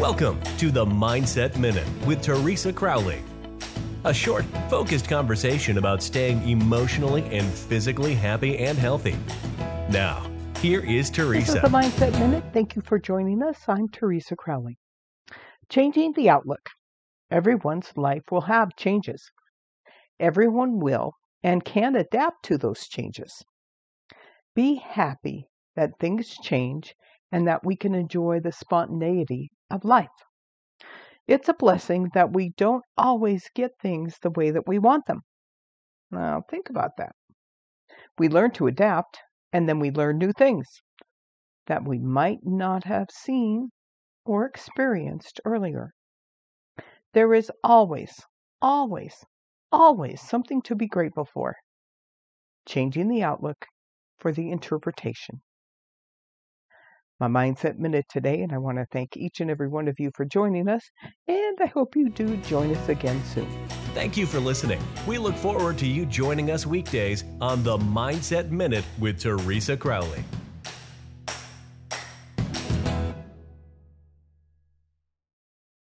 Welcome to the Mindset Minute with Teresa Crowley. A short, focused conversation about staying emotionally and physically happy and healthy. Now, here is Teresa. This is the Mindset Minute. Thank you for joining us. I'm Teresa Crowley. Changing the outlook. Everyone's life will have changes. Everyone will and can adapt to those changes. Be happy that things change and that we can enjoy the spontaneity of life. It's a blessing that we don't always get things the way that we want them. Now, think about that. We learn to adapt, and then we learn new things that we might not have seen or experienced earlier. There is always, always, always something to be grateful for. Changing the outlook for the interpretation my Mindset Minute today, and I want to thank each and every one of you for joining us, and I hope you do join us again soon. Thank you for listening. We look forward to you joining us weekdays on the Mindset Minute with Teresa Crowley.